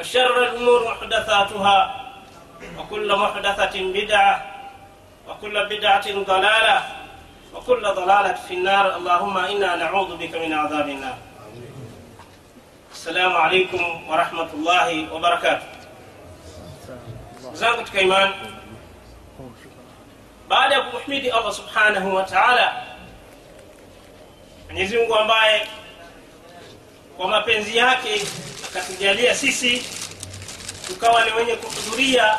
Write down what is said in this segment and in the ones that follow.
وشر الأمور محدثاتها وكل محدثة بدعة وكل بدعة ضلالة وكل ضلالة في النار. اللهم إنا نعوذ بك من عذاب النار. السلام عليكم ورحمة الله وبركاته. katika imani baada ya kumhimidi allah subhanahu wa taala mwenyezi mungu ambaye kwa mapenzi akatujalia sisi tukawa ni wenye kuhudhuria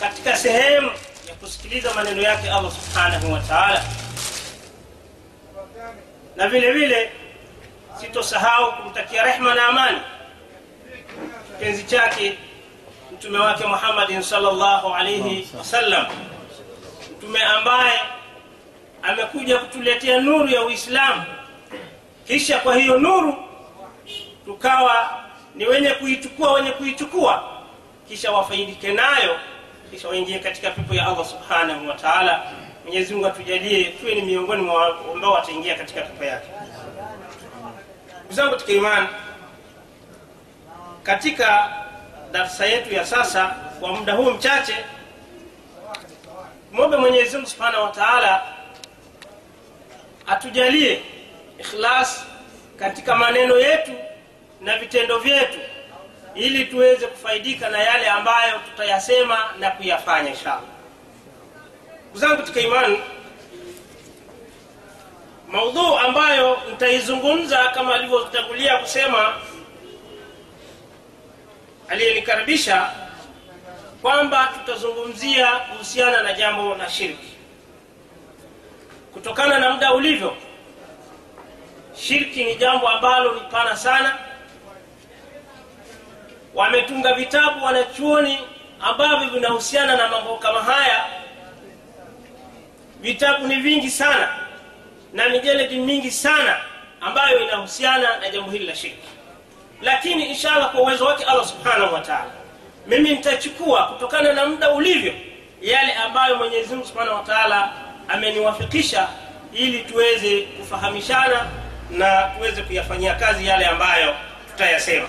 katika sehemu ya kusikiliza maneno yake allah subhanahu wa taala. Na vile vile sitosahau kumtakia rehma na amani kipenzi chake mtume wake muhammadin salllahu alaihi wasallam mtume ambaye amekuja kutuletea nuru ya uislamu. Kisha kwa hiyo nuru tukawa ni wenye kuichukua wenye kuichukua. Kisha wafaidike nayo kisha waingie katika pepo ya allah subhanahu wa taala. Mwenyezi mungu atujalie tuwe ni miongoni mwa ambao wataingia katika pepo yake. Ndugu zangu katika katika darsa yetu ya sasa kwa muda huu mchache mwombe mwenyezimungu subhanahu wa taala atujalie ikhlas katika maneno yetu na vitendo vyetu ili tuweze kufaidika na yale ambayo tutayasema na kuyafanya inshallah. Kuzangu zangu katika imani maudhuu ambayo nitaizungumza kama alivyotangulia kusema aliyenikaribisha kwamba tutazungumzia kuhusiana na jambo la shirki. Kutokana na muda ulivyo shirki ni jambo ambalo ni pana sana wametunga vitabu wanachuoni ambavyo vinahusiana na mambo kama haya. Vitabu ni vingi sana na mijeledi mingi sana ambayo inahusiana na jambo hili la shirki. Lakini inshallah kwa uwezo wake allah subhanahu wa taala mimi nitachukua kutokana na muda ulivyo yale ambayo mwenyezi mungu subhanahu wa taala ameniwafikisha ili tuweze kufahamishana na tuweze kuyafanyia kazi yale ambayo tutayasema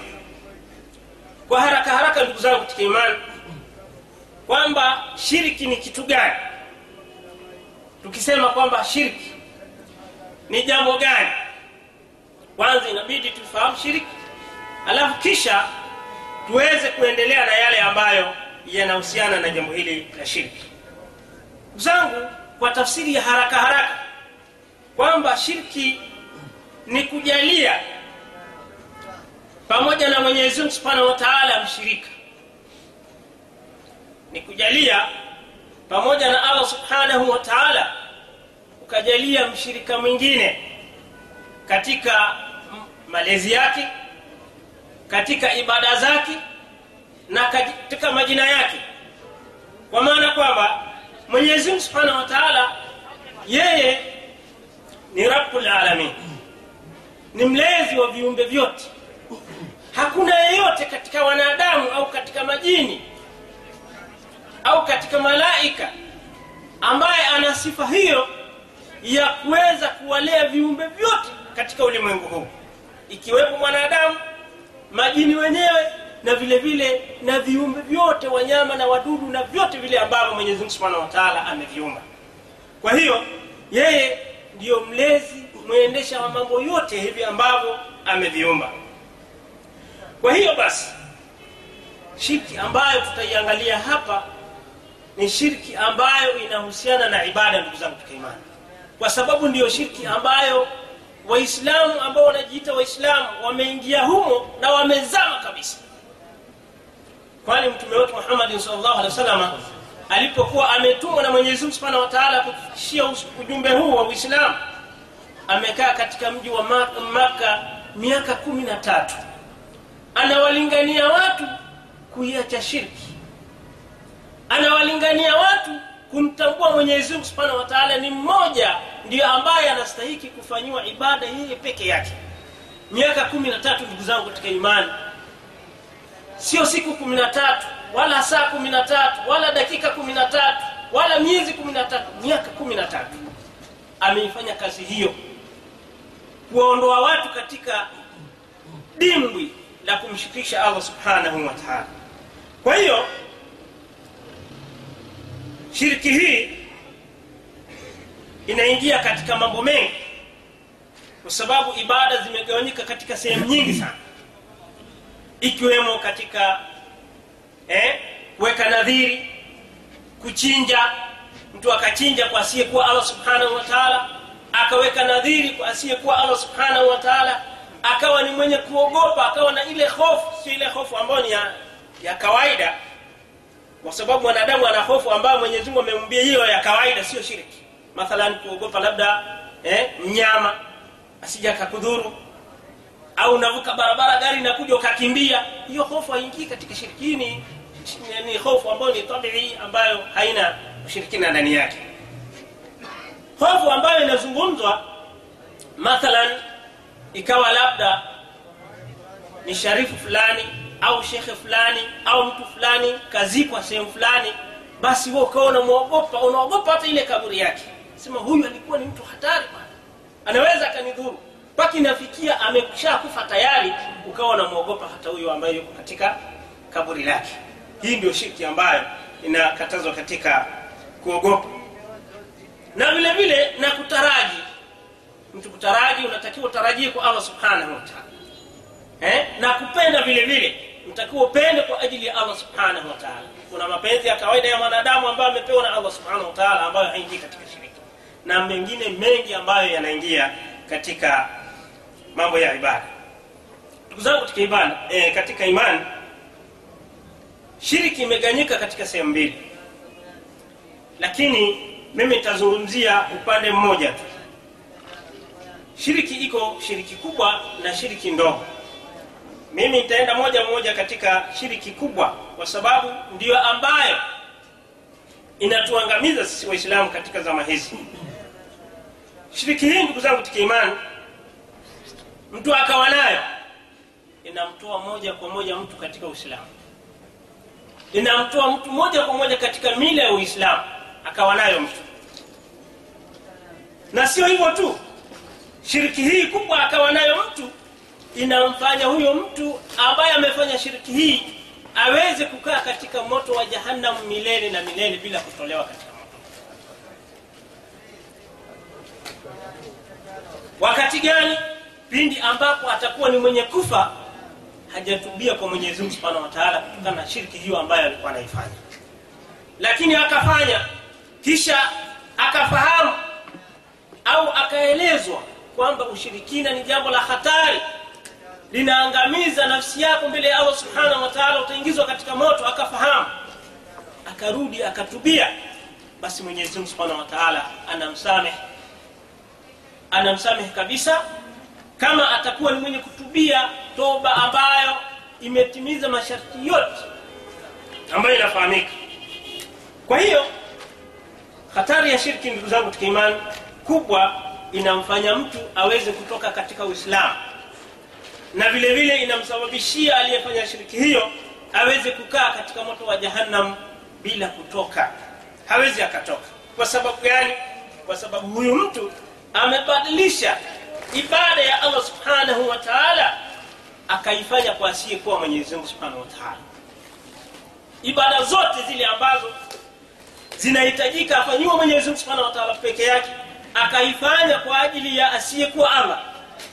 kwa haraka haraka ndugu zangu katika imani kwamba shiriki ni kitu gani? Tukisema kwamba shiriki ni jambo gani kwanza inabidi tufahamu shiriki alafu kisha tuweze kuendelea na yale ambayo yanahusiana na jambo hili la shirki ndugu zangu kwa tafsiri ya haraka haraka kwamba shirki ni kujalia pamoja na mwenyezi mungu subhanahu wa taala mshirika. Ni kujalia pamoja na allah subhanahu wa taala ukajalia mshirika mwingine katika malezi yake katika ibada zake na katika majina yake. Kwa maana kwamba mwenyezi mungu subhanahu wa taala yeye ni rabulalamin ni mlezi wa viumbe vyote hakuna yeyote katika wanadamu au katika majini au katika malaika ambaye ana sifa hiyo ya kuweza kuwalea viumbe vyote katika ulimwengu huu. Ikiwepo mwanadamu majini wenyewe na vile vile na viumbe vyote wanyama na wadudu na vyote vile ambavyo mwenyezi mungu subhanahu wa taala ameviumba. Kwa hiyo yeye ndiyo mlezi mwendesha wa mambo yote hivi ambavyo ameviumba kwa hiyo basi shirki ambayo tutaiangalia hapa ni shirki ambayo inahusiana na ibada ndugu zangu katika imani. Kwa sababu ndiyo shirki ambayo waislamu ambao wanajiita waislamu wameingia humo na wamezama kabisa. Kwani mtume wetu muhammadin salllahu alehi wasalama alipokuwa ametumwa na mwenyezi mungu subhanahu wa taala kufikishia ujumbe huu wa uislamu amekaa katika mji wa maka miaka kumi na tatu anawalingania watu kuiacha shirki. Anawalingania watu kumtambua mwenyezi mungu subhanahu wa taala ni mmoja ndiyo ambaye anastahiki kufanyiwa ibada yeye peke yake. Miaka kumi na tatu ndugu zangu katika imani. Sio siku kumi na tatu wala saa kumi na tatu wala dakika kumi na tatu wala miezi kumi na tatu miaka kumi na tatu. Ameifanya kazi hiyo kuwaondoa watu katika dimbwi la kumshirikisha allah subhanahu wa taala. Kwa hiyo shiriki hii inaingia katika mambo mengi kwa sababu ibada zimegawanyika katika sehemu nyingi sana ikiwemo katika eh, kuweka nadhiri kuchinja mtu akachinja kwa asiyekuwa allah subhanahu wa taala akaweka nadhiri kwa asiyekuwa allah subhanahu wa akawa ni mwenye kuogopa akawa na ile hofu sio ile hofu ambayo ni ya, ya kawaida. Kwa sababu mwanadamu ana hofu ambayo mwenyezi mungu amemwambia hiyo ya kawaida sio shiriki. Mathalan kuogopa labda eh, mnyama asija akakudhuru. Au unavuka barabara gari inakuja ukakimbia. Hiyo hofu haingii katika shiriki. Ni, ni hofu ambayo ni tabii ambayo haina ushirikina ndani yake. Hofu ambayo inazungumzwa mathalan ikawa labda ni sharifu fulani au shekhe fulani au mtu fulani kazikwa sehemu fulani basi wewe ukawa unamwogopa unaogopa hata ile kaburi yake. Sema huyu alikuwa ni mtu hatari bwana. Anaweza akanidhuru. Mpaka inafikia amesha kufa tayari ukawa unamwogopa hata huyo ambaye yuko katika kaburi lake. Hii ndio shirki ambayo inakatazwa katika kuogopa. Na vile vile na unatakiwa utarajie kwa allah subhanahu wataala eh? na kupenda vile vile mtakiwa upende kwa ajili ya allah subhanahu wataala kuna mapenzi ya kawaida ya mwanadamu ambayo amepewa na allah subhanahu wataala ambayo haingii katika shiriki. Na mengine mengi ambayo yanaingia katika mambo ya ibada. Ndugu zangu katika ibada eh, katika imani shiriki imeganyika katika sehemu mbili. Lakini mimi nitazungumzia upande mmoja tu shiriki iko shiriki kubwa na shiriki ndogo. Mimi nitaenda moja moja katika shiriki kubwa kwa sababu ndiyo ambayo inatuangamiza sisi waislamu katika zama hizi. Shiriki hii ndugu zangu katika mtu akawa nayo inamtoa moja kwa moja mtu katika uislamu. Inamtoa mtu moja kwa moja katika mila ya uislamu akawa nayo mtu. Na sio hivyo tu shiriki hii kubwa akawa nayo mtu inamfanya huyo mtu ambaye amefanya shiriki hii aweze kukaa katika moto wa jahannam milele na milele bila kutolewa katika moto. Wakati gani? Pindi ambapo atakuwa ni mwenye kufa hajatubia kwa mwenyezi mungu subhanahu wa taala kutokana na shiriki hiyo ambayo alikuwa anaifanya. Lakini akafanya kisha akafahamu au akaelezwa kwamba ushirikina ni jambo la hatari. Linaangamiza nafsi yako mbele ya allah subhanahu wa taala utaingizwa katika moto akafahamu. Akarudi akatubia. Basi mwenyezi subhanahu wa taala anamsamehe. Anamsamehe kabisa. Kama atakuwa ni mwenye kutubia toba ambayo imetimiza masharti yote ambayo inafahamika. Kwa hiyo hatari ya shirki ndugu zangu katika imani kubwa inamfanya mtu aweze kutoka katika uislamu. Na vile vile inamsababishia aliyefanya shiriki hiyo aweze kukaa katika moto wa jahannam bila kutoka. Hawezi akatoka. Kwa sababu gani? Kwa sababu huyu mtu amebadilisha ibada ya allah subhanahu wa taala akaifanya kwa asiyekuwa mwenyezi mungu subhanahu wa taala. Ibada zote zile ambazo zinahitajika afanyiwe mwenyezi mungu subhanahu wa taala peke yake akaifanya kwa ajili ya asiyekuwa allah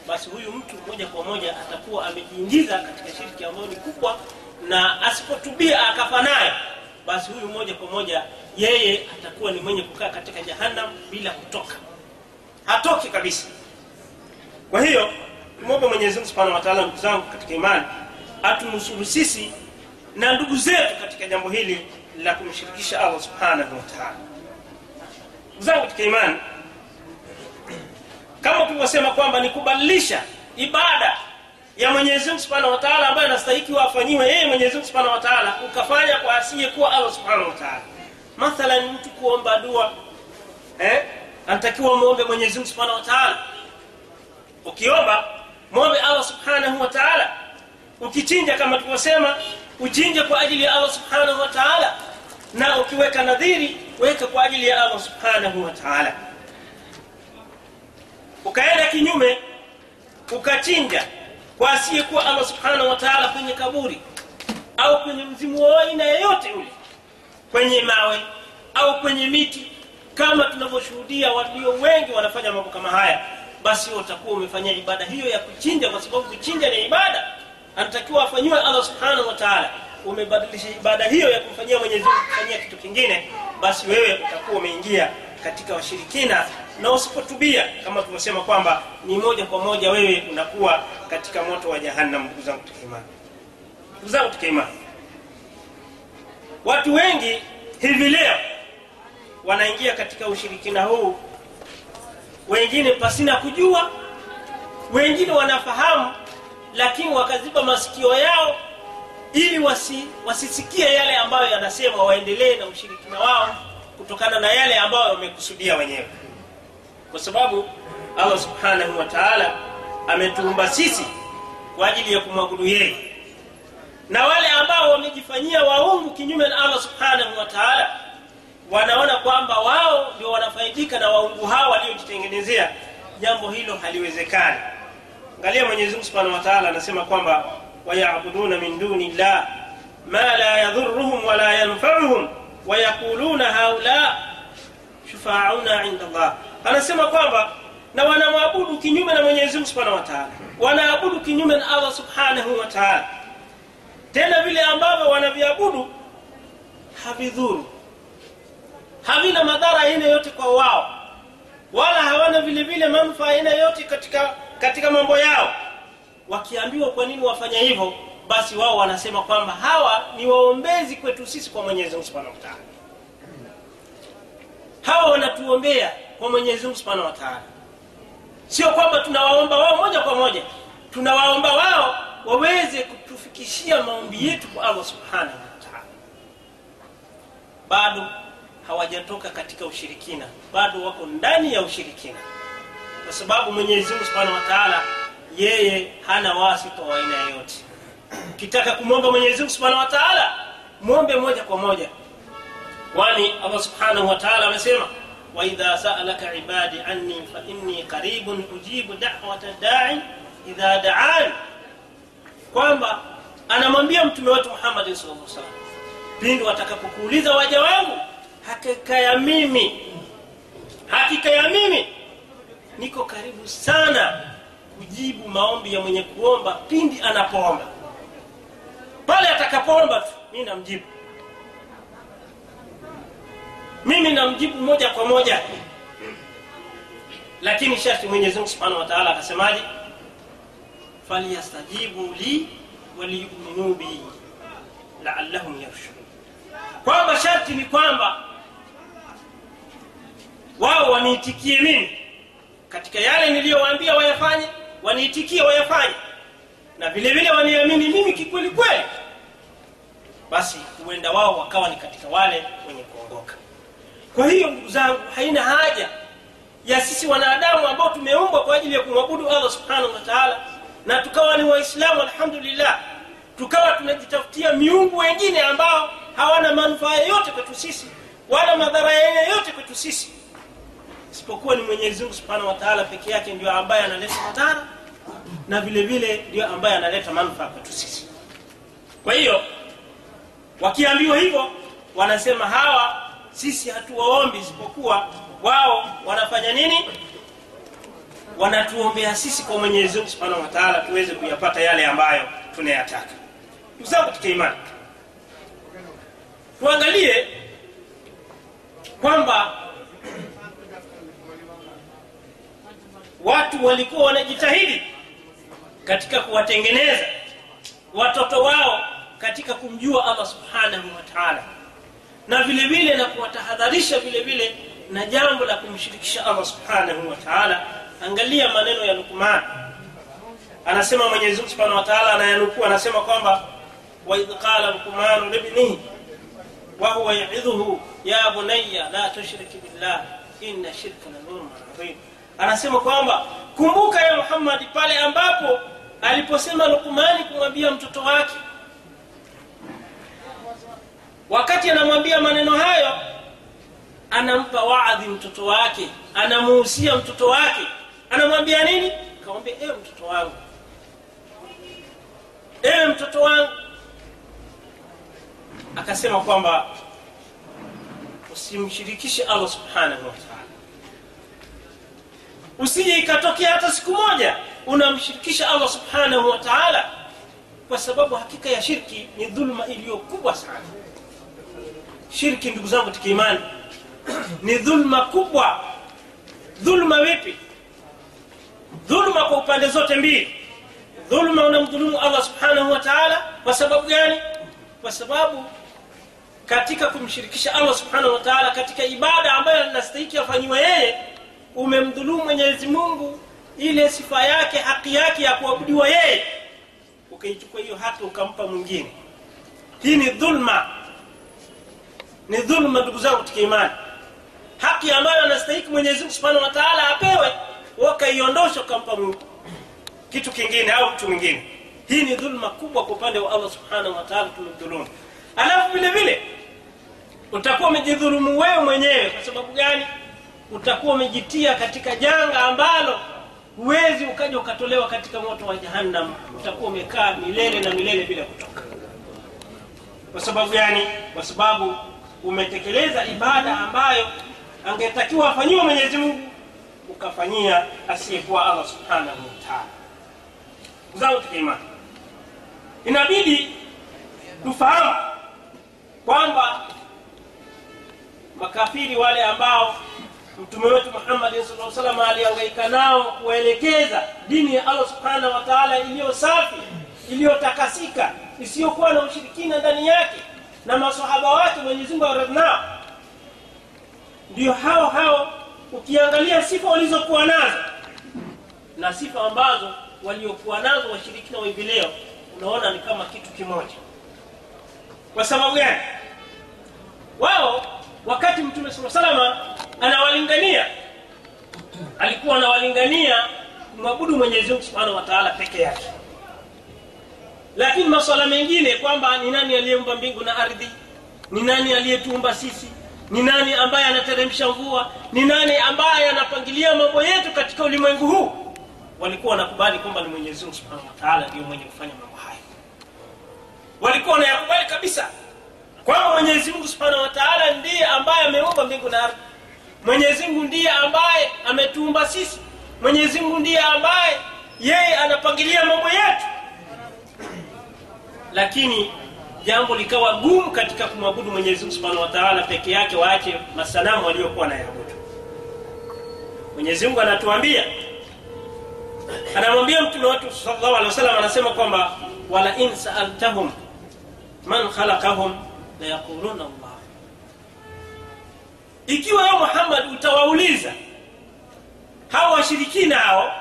basi huyu mtu moja kwa moja atakuwa amejiingiza katika shirki ambayo ni kubwa na asipotubia akafa nayo basi huyu moja kwa moja yeye atakuwa ni mwenye kukaa katika jahannam bila kutoka. Hatoki kabisa. Kwa hiyo tumwombe mwenyezi mungu subhanahu wataala ndugu zangu katika imani atunusuru sisi na ndugu zetu katika jambo hili la kumshirikisha allah subhanahu wataala ndugu zangu katika imani kama tulivyosema kwamba ni kubadilisha ibada ya mwenyezi mungu subhanahu wataala ambayo anastahiki wafanyiwe yeye mwenyezi mungu subhanahu wataala ukafanya kwa asiyekuwa allah subhanahu wataala mathalan mtu kuomba dua eh? anatakiwa mwombe mwenyezi mungu subhanahu wataala ukiomba mwombe allah subhanahu wataala ukichinja kama tulivyosema uchinje kwa ajili ya allah subhanahu wataala na ukiweka nadhiri weka kwa ajili ya allah subhanahu wataala ukaenda kinyume ukachinja kwa asiyekuwa allah subhanahu wa taala kwenye kaburi au kwenye mzimu wa aina yeyote ule kwenye mawe au kwenye miti kama tunavyoshuhudia walio wengi wanafanya mambo kama haya basi utakuwa umefanya ibada hiyo ya kuchinja kwa sababu kuchinja ni ibada. Anatakiwa afanyiwe allah subhanahu wa taala. Umebadilisha ibada hiyo ya kumfanyia mwenyezi kufanyia kitu kingine basi wewe utakuwa umeingia katika washirikina na usipotubia kama tulivyosema kwamba ni moja kwa moja wewe unakuwa katika moto wa jahannam ndugu zangu katika ndugu zangu katika watu wengi hivi leo wanaingia katika ushirikina huu. Wengine pasina kujua wengine wanafahamu lakini wakaziba masikio yao ili wasi, wasisikie yale ambayo yanasema waendelee na ushirikina wao kutokana na yale ambayo wamekusudia wenyewe kwa sababu allah subhanahu wa taala ametuumba sisi kwa ajili ya kumwabudu yeye. Na wale ambao wamejifanyia waungu kinyume na allah subhanahu wa taala wanaona kwamba wao ndio wanafaidika na waungu hao waliojitengenezea. Jambo hilo haliwezekani. Angalia mwenyezimungu subhanahu wa taala anasema kwamba wayabuduna min duni llah ma la yadhuruhum wala yanfauhum wayaquluna haula shufaauna inda llah anasema kwamba na wanamwabudu kinyume na mwenyezi mungu subhanahu wa wanaabudu kinyume na allah subhanahu wa taala. Tena vile ambavyo wanaviabudu havidhuru. Havina madhara aina yote kwa wao. Wala hawana vile vile manufaa aina yote katika katika mambo yao. Wakiambiwa kwa nini wafanya hivyo basi wao wanasema kwamba hawa ni waombezi kwetu sisi kwa mwenyezi mungu subhanahu wa hawa wanatuombea kwa mwenyezi mungu subhanahu wataala sio kwamba tunawaomba wao moja kwa moja. Tunawaomba wao waweze kutufikishia maombi yetu kwa allah subhanahu wataala bado hawajatoka katika ushirikina. Bado wako ndani ya ushirikina. Kwa sababu mwenyezi mungu subhanahu wataala yeye hana wasita wa aina yeyote ukitaka kumwomba mwenyezi mungu subhanahu wataala mwombe moja kwa moja kwani allah subhanahu wa taala amesema waidha saalaka ibadi anni fainni qaribun ujibu dawata dai idha daani kwamba anamwambia mtume wetu muhammadin sal llah salam pindi watakapokuuliza waja wangu hakika ya mimi hakika ya mimi niko karibu sana kujibu maombi ya mwenye kuomba pindi anapoomba. Pale atakapoomba tu mi namjibu mimi namjibu moja kwa moja. Lakini sharti mwenyezi mungu subhanahu wa taala akasemaje? Falyastajibu li waliyuminuu bi laallahum yarshudun. Kwamba sharti ni kwamba wao waniitikie mimi katika yale niliyowaambia wayafanye waniitikie wayafanye. Na vile vile waniamini mimi kikweli kweli. Basi huenda wao wakawa ni katika wale wenye kuongoka kwa hiyo ndugu zangu haina haja ya sisi wanadamu ambao tumeumbwa kwa ajili ya kumwabudu allah subhanahu wa taala na tukawa ni waislamu alhamdulillah tukawa tunajitafutia miungu wengine ambao hawana manufaa yoyote kwetu sisi wala madhara yoyote kwetu sisi. Isipokuwa ni mwenyezi subhanahu wa taala peke yake ndio ambaye analeta madhara na vile vile ndio ambaye analeta manufaa kwetu sisi. Kwa hiyo wakiambiwa hivyo wanasema hawa sisi hatuwaombi isipokuwa wao wanafanya nini? Wanatuombea sisi kwa mwenyezi mungu subhanahu wa taala tuweze kuyapata yale ambayo tunayataka. Ndugu zangu katika imani tuangalie kwamba watu walikuwa wanajitahidi katika kuwatengeneza watoto wao katika kumjua allah subhanahu wa taala na vile vile na kuwatahadharisha vile vile na jambo la kumshirikisha allah subhanahu wa taala. Angalia maneno ya lukman anasema mwenyezi mungu subhanahu wa taala anayanukuu anasema kwamba waidh qala lukmanu libnihi wahuwa yaidhuhu ya bunaya la tushriki billah inna shirka la dhulmun adhim anasema kwamba kumbuka ya muhammadi pale ambapo aliposema lukmani kumwambia mtoto wake wakati anamwambia maneno hayo anampa waadhi mtoto wake anamuhusia mtoto wake. Anamwambia nini? Kamwambia ewe mtoto wangu ewe mtoto wangu. Akasema kwamba usimshirikishe allah subhanahu wataala usije ikatokea hata siku moja unamshirikisha allah subhanahu wataala kwa sababu hakika ya shirki ni dhulma iliyo kubwa sana shirki ndugu zangu katika imani. Ni dhulma kubwa. Dhulma vipi? Dhulma kwa upande zote mbili. Dhulma unamdhulumu allah subhanahu wa taala. Kwa sababu gani? Kwa sababu katika kumshirikisha allah subhanahu wa taala katika ibada ambayo anastahiki afanyiwe yeye umemdhulumu mwenyezi mungu ile sifa yake haki yake ya kuabudiwa yeye. Ukaichukua hiyo haki ukampa mwingine. Hii ni dhulma ni dhulma ndugu zangu katika imani. Haki ambayo anastahiki mwenyezi mungu subhanahu wa apewe wakaiondosha ukampa kitu kingine au mtu mwingine. Hii ni dhulma kubwa kwa upande wa allah subhanahu wa taala alafu vile vile utakuwa umejidhulumu wewe mwenyewe. Kwa sababu gani? Utakuwa umejitia katika janga ambalo huwezi ukaja ukatolewa katika moto wa jahannam. Utakuwa umekaa milele na milele bila kutoka. Kwa sababu gani? Kwa sababu umetekeleza ibada ambayo angetakiwa afanyiwe mwenyezi mungu ukafanyia asiyekuwa allah subhanahu wataala zangu katika imani inabidi tufahamu kwamba makafiri wale ambao mtume wetu muhammadi saa salam aliangaika nao kuelekeza dini ya allah subhanahu wa taala iliyo safi iliyotakasika isiyokuwa na ushirikina ndani yake na masahaba wake Mwenyezi Mungu nao ndio hao hao ukiangalia sifa walizokuwa nazo na sifa ambazo waliokuwa nazo washirikina wa leo unaona ni kama kitu kimoja. Kwa sababu gani? Wao wakati mtume saa salama anawalingania alikuwa anawalingania kumwabudu mwenyezimungu subhanahu wa taala peke yake lakini maswala mengine kwamba ni nani aliyeumba mbingu na ardhi? Ni nani aliyetuumba sisi? Ni nani ambaye anateremsha mvua? Ni nani ambaye anapangilia mambo yetu katika ulimwengu huu? Walikuwa wanakubali kwamba ni mwenyezimungu subhanahu wataala ndio mwenye kufanya mambo hayo walikuwa wanayakubali kabisa kwamba mwenyezi mungu subhanahu wataala ndiye ambaye ameumba mbingu na ardhi. Mwenyezi mungu ndiye ambaye ametuumba sisi. Mwenyezi mungu ndiye ambaye yeye anapangilia mambo yetu lakini jambo likawa gumu katika kumwabudu mwenyezi mungu subhanahu wa taala peke yake waache masanamu waliokuwa nayabudu mwenyezi mungu anatuambia anamwambia mtume wetu salllahu alehi wasallam anasema kwamba wala in saaltahum man khalaqahum layaquluna allah. Ikiwa wewe muhammad utawauliza hao washirikina hao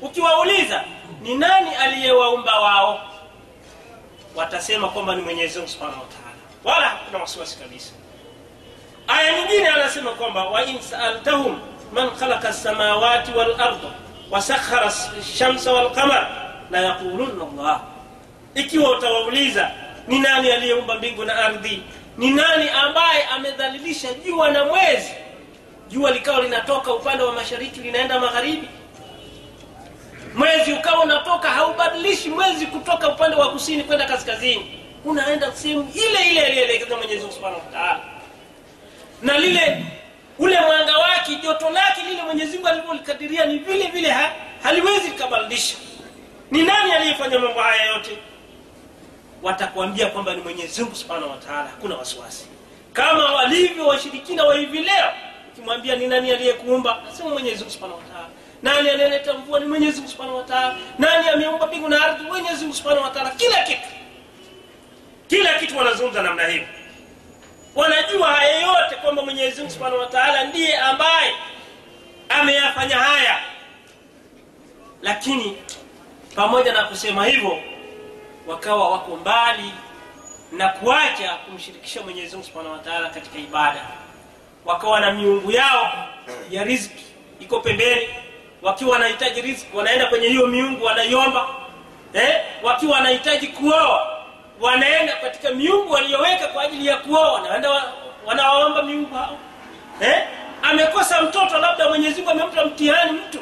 ukiwauliza ni nani aliyewaumba wao watasema kwamba ni mwenyezi mungu subhanahu wataala wala hakuna wasiwasi kabisa. Aya nyingine anasema kwamba wain saaltahum man khalaqa walarda wasakhara lshamsa walqamar la yaquluna allah. Ikiwa utawauliza ni nani aliyeumba mbingu na ardhi? Ni nani ambaye amedhalilisha jua na mwezi? Jua likawa linatoka upande wa mashariki linaenda magharibi mwezi ukawa unatoka haubadilishi mwezi kutoka upande wa kusini kwenda kaskazini. Unaenda sehemu ile ile aliyoelekeza mwenyezi mungu wataala na lile ule mwanga wake joto lake lile mwenyezi mungu alivyolikadiria ni vile vile ha, haliwezi likabadilisha. Ni nani aliyefanya mambo haya yote? Watakuambia kwamba ni mwenyezi mungu wataala hakuna wasiwasi. Kama walivyo washirikina wa hivi leo ukimwambia ni nani aliyekuumba asema mwenyezi mungu wataala nani anayeleta mvua? Ni mwenyezi mungu subhanahu wataala nani ameumba mbingu na ardhi? Mwenyezi mungu subhanahu wataala kila kitu. Kila kitu wanazungumza namna hiyo wanajua haya yote kwamba mwenyezi mungu subhanahu wataala ndiye ambaye ameyafanya haya. Lakini pamoja na kusema hivyo wakawa wako mbali na kuacha kumshirikisha mwenyezi mungu subhanahu wataala katika ibada. Wakawa na miungu yao ya riziki. Iko pembeni wakiwa wanahitaji riziki wanaenda kwenye hiyo miungu wanaiomba eh? wakiwa wanahitaji kuoa wanaenda katika miungu waliyoweka kwa ajili ya kuoa wanaenda wa, wanawaomba miungu hao eh? amekosa mtoto labda mwenyezi mungu amempa mtihani mtu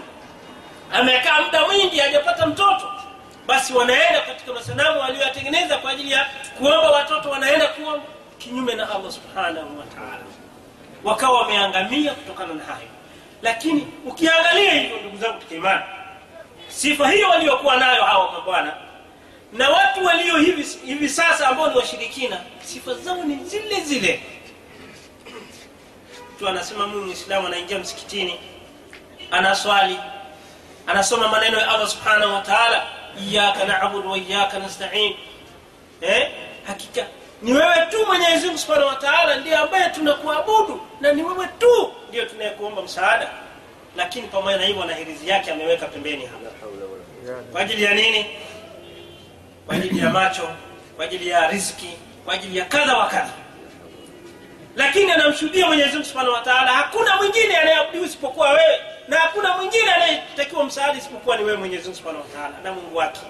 amekaa muda mwingi hajapata mtoto basi wanaenda katika masanamu walioyatengeneza kwa ajili ya kuomba watoto wanaenda kuomba kinyume na allah subhanahu wataala wakawa wameangamia kutokana na hayo lakini ukiangalia hivyo ndugu zangu katika imani sifa hiyo waliokuwa nayo hawa mabwana na watu walio hivi, hivi sasa ambao ni washirikina sifa zao ni zile zile mtu anasema mimi mwislamu anaingia msikitini anaswali anasoma maneno ya allah subhanahu wa taala iyaka nabudu wa iyaka nastain eh? hakika ni wewe tu mwenyezi subhanahu wa taala ndiye ambaye tunakuabudu na ni wewe tu ndio tunayekuomba msaada lakini pamoja na hivyo na hirizi yake ameweka pembeni hapa. Kwa ajili ya nini? Kwa ajili ya macho kwa ajili ya riski kwa ajili ya kadha wa kadha. Lakini anamshuhudia mwenyezi mungu subhanahu wa taala hakuna mwingine anayeabudiwa isipokuwa wewe na hakuna mwingine anayetakiwa msaada isipokuwa ni wewe mwenyezi mungu subhanahu wa taala na mungu wake.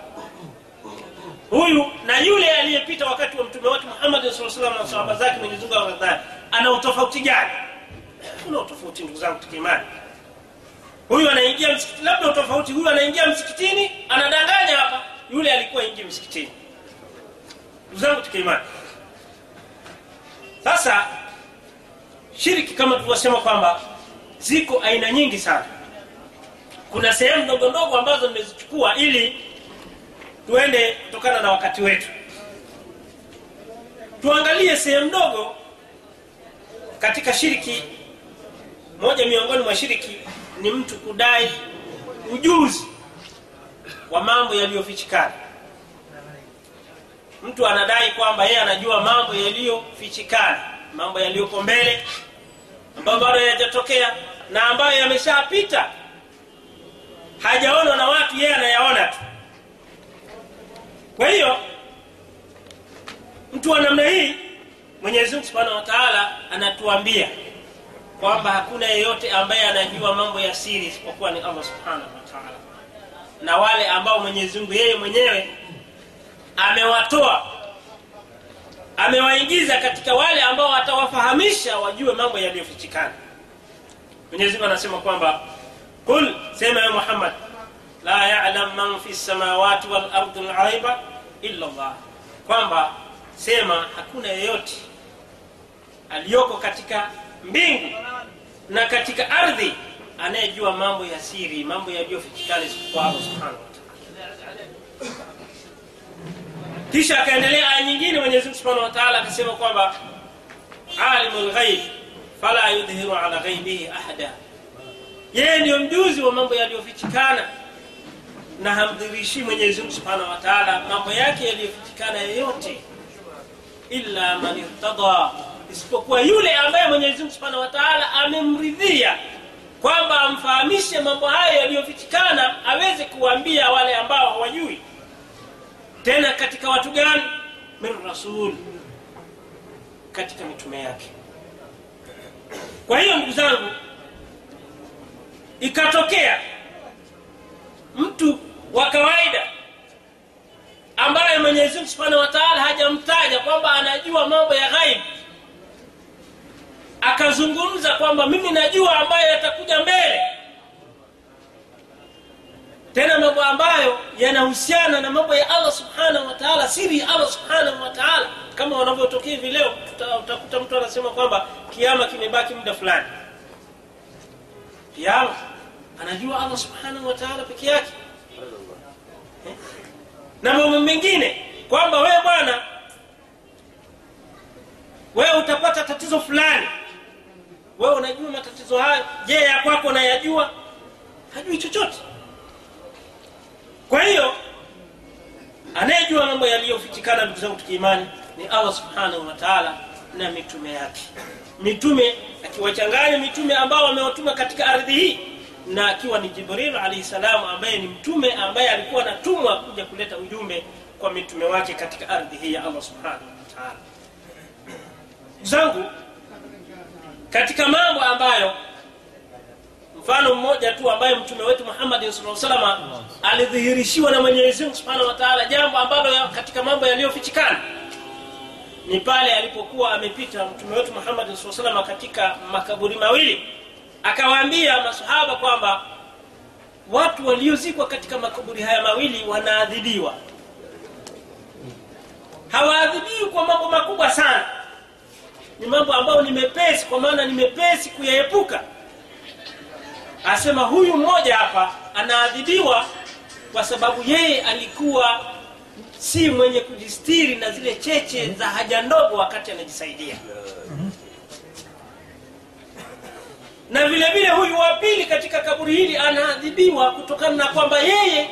Huyu na yule aliyepita wakati wa mtume wetu muhammadi saa salam na sahaba zake mwenyezi mungu awadhani ana utofauti gani kuna utofauti ndugu zangu tukimani huyu anaingia msikitini labda utofauti huyu anaingia msikitini anadanganya hapa. Yule alikuwa ingi msikitini. Ndugu zangu tukiimani sasa shiriki kama tulivyosema kwamba ziko aina nyingi sana. Kuna sehemu ndogo ndogo ambazo nimezichukua ili tuende kutokana na wakati wetu. Tuangalie sehemu ndogo katika shiriki moja miongoni mwa shiriki ni mtu kudai ujuzi wa mambo yaliyofichikana. Mtu anadai kwamba yeye anajua mambo yaliyofichikana mambo yaliyoko mbele ambayo bado hayajatokea na ambayo yameshapita. Hajaonwa na watu yeye anayaona tu. Kwa hiyo mtu wa namna hii mwenyezi mungu subhanahu wa taala anatuambia kwamba hakuna yeyote ambaye anajua mambo ya siri isipokuwa ni allah subhanahu wataala na wale ambao mwenyezi mungu yeye mwenyewe amewatoa amewaingiza katika wale ambao watawafahamisha wajue mambo yaliyofichikana. Mwenyezi anasema kwamba qul sema ya muhammad la yalam man fi lsamawati walardi lghaiba illa llah kwamba sema hakuna yeyote aliyoko katika mbingu na katika ardhi anayejua mambo ya siri mambo yaliyofichikana isipokuwa allah subhanahu kisha akaendelea aya nyingine mwenyezi mungu subhanahu wataala akasema kwamba alimu lghaib fala yudhiru ala ghaibihi ahada. Yeye ndiyo mjuzi wa mambo yaliyofichikana na hamdhirishi mwenyezi mungu subhanahu wataala mambo yake yaliyofichikana yeyote illa man irtada isipokuwa yule ambaye mwenyezi mungu subhanahu wataala amemridhia kwamba amfahamishe mambo hayo yaliyofichikana aweze kuwaambia wale ambao hawajui. Tena katika watu gani? Min rasul katika mitume yake. Kwa hiyo ndugu zangu ikatokea mtu wa kawaida ambaye mwenyezi mungu subhanahu wa taala hajamtaja kwamba anajua mambo ya ghaibu anazungumza kwamba mimi najua ambayo yatakuja mbele. Tena mambo ambayo yanahusiana na mambo ya allah subhanahu wataala siri ya allah subhanahu wataala kama wanavyotokea hivi leo utakuta mtu anasema kwamba kiama kimebaki muda fulani. Kiama anajua allah subhanahu wataala peke yake. Eh? na mambo mengine kwamba wewe bwana wewe utapata tatizo fulani wewe unajua matatizo hayo? Je ya kwako nayajua hajui chochote. Kwa hiyo anayejua mambo yaliyofichikana ndugu zangu tukiimani ni allah subhanahu wa taala na mitume yake. Mitume akiwachanganya mitume ambao wamewatuma katika ardhi hii na akiwa ni jibril alaihi salam ambaye ni mtume ambaye alikuwa anatumwa kuja kuleta ujumbe kwa mitume wake katika ardhi hii ya allah subhanahu wa taala. Zangu katika mambo ambayo mfano mmoja tu ambaye mtume wetu muhammadin saa salama alidhihirishiwa na mwenyezi subhanahu wa taala jambo ambalo katika mambo yaliyofichikana ni pale alipokuwa amepita mtume wetu muhammadin saa salama katika makaburi mawili. Akawaambia masahaba kwamba watu waliozikwa katika makaburi haya mawili wanaadhibiwa. Hawaadhibiwi kwa mambo makubwa sana ni mambo ambayo ni mepesi kwa maana ni mepesi kuyaepuka. Asema huyu mmoja hapa anaadhibiwa kwa sababu yeye alikuwa si mwenye kujistiri na zile cheche za haja ndogo wakati anajisaidia. Na vile vile huyu wa pili katika kaburi hili anaadhibiwa kutokana na kwamba yeye